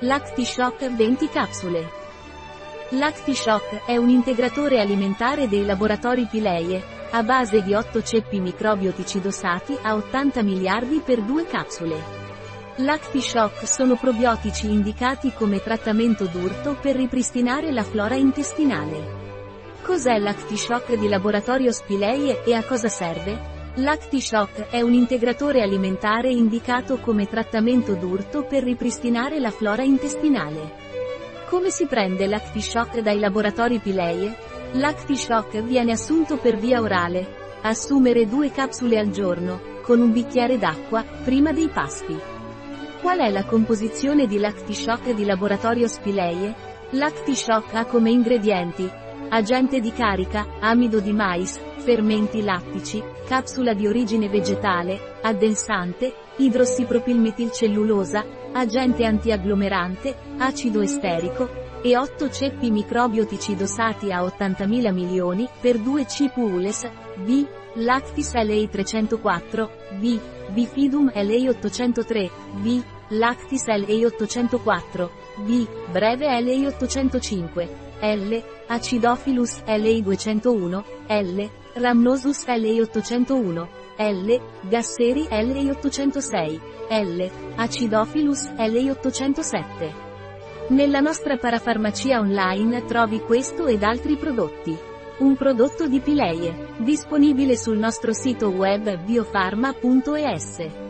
LactiShock 20 capsule. LactiShock è un integratore alimentare dei laboratori Pileie, a base di 8 ceppi microbiotici dosati a 80 miliardi per 2 capsule. LactiShock sono probiotici indicati come trattamento d'urto per ripristinare la flora intestinale. Cos'è l'ActiShock di laboratorio Spileie e a cosa serve? L'ActiShock è un integratore alimentare indicato come trattamento d'urto per ripristinare la flora intestinale. Come si prende l'ActiShock dai laboratori Pileie? L'ActiShock viene assunto per via orale. Assumere due capsule al giorno, con un bicchiere d'acqua, prima dei pasti. Qual è la composizione di l'ActiShock di laboratorio Spileie? L'ActiShock ha come ingredienti Agente di carica, amido di mais, fermenti lattici, capsula di origine vegetale, addensante, idrossipropilmetilcellulosa, agente antiagglomerante, acido esterico, e 8 ceppi microbiotici dosati a 80.000 milioni, per 2 cipules, B, Lactis LA304, B, Bifidum LA803, B, Lactis LA804, B, Breve LA805, L, Acidophilus LI201, L, Rhamnosus LI801, L, Gasseri LI806, L, Acidophilus LI807. Nella nostra parafarmacia online trovi questo ed altri prodotti. Un prodotto di Pileie, disponibile sul nostro sito web biofarma.es.